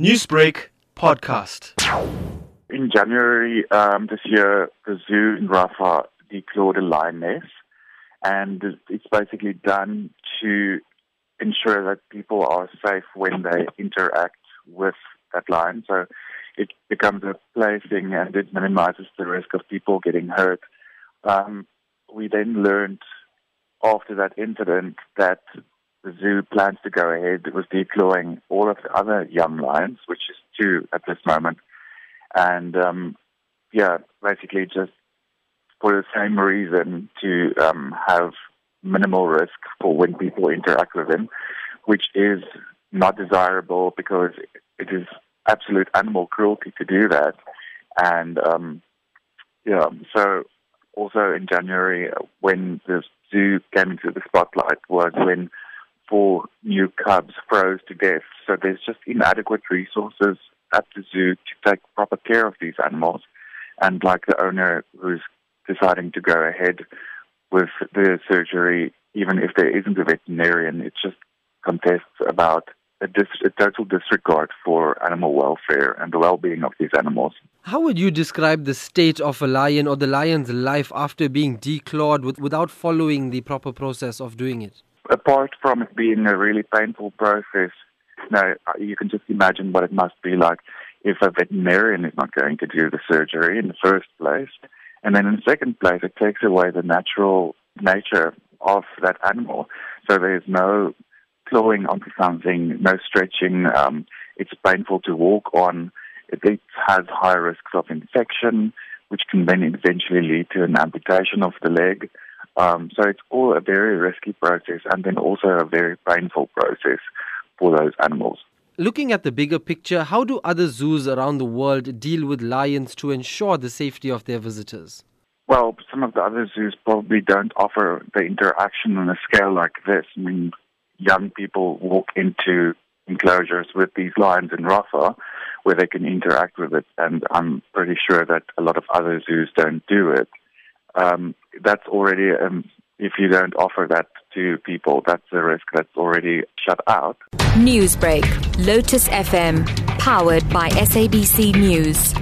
Newsbreak podcast. In January um, this year, the zoo in Rafah declawed a lioness, and it's basically done to ensure that people are safe when they interact with that lion. So it becomes a plaything and it minimizes the risk of people getting hurt. Um, we then learned after that incident that the zoo plans to go ahead with declawing all of the other young lions, which is two at this moment. And um, yeah, basically just for the same reason to um, have minimal risk for when people interact with them, which is not desirable because it is absolute animal cruelty to do that. And um, yeah, so also in January when the zoo came into the spotlight was when four new cubs froze to death. So there's just inadequate resources at the zoo to take proper care of these animals. And like the owner who's deciding to go ahead with the surgery, even if there isn't a veterinarian, it just contests about a, dis- a total disregard for animal welfare and the well-being of these animals. How would you describe the state of a lion or the lion's life after being declawed with, without following the proper process of doing it? Apart from it being a really painful process, you know, you can just imagine what it must be like if a veterinarian is not going to do the surgery in the first place. And then in the second place, it takes away the natural nature of that animal. So there's no clawing onto something, no stretching. Um, it's painful to walk on. It, it has high risks of infection, which can then eventually lead to an amputation of the leg. Um, so it's all a very risky process and then also a very painful process for those animals. Looking at the bigger picture, how do other zoos around the world deal with lions to ensure the safety of their visitors? Well, some of the other zoos probably don't offer the interaction on a scale like this. I mean, young people walk into enclosures with these lions in Rafah where they can interact with it, and I'm pretty sure that a lot of other zoos don't do it. Um, that's already, um, if you don't offer that to people, that's a risk that's already shut out. Newsbreak, Lotus FM, powered by SABC News.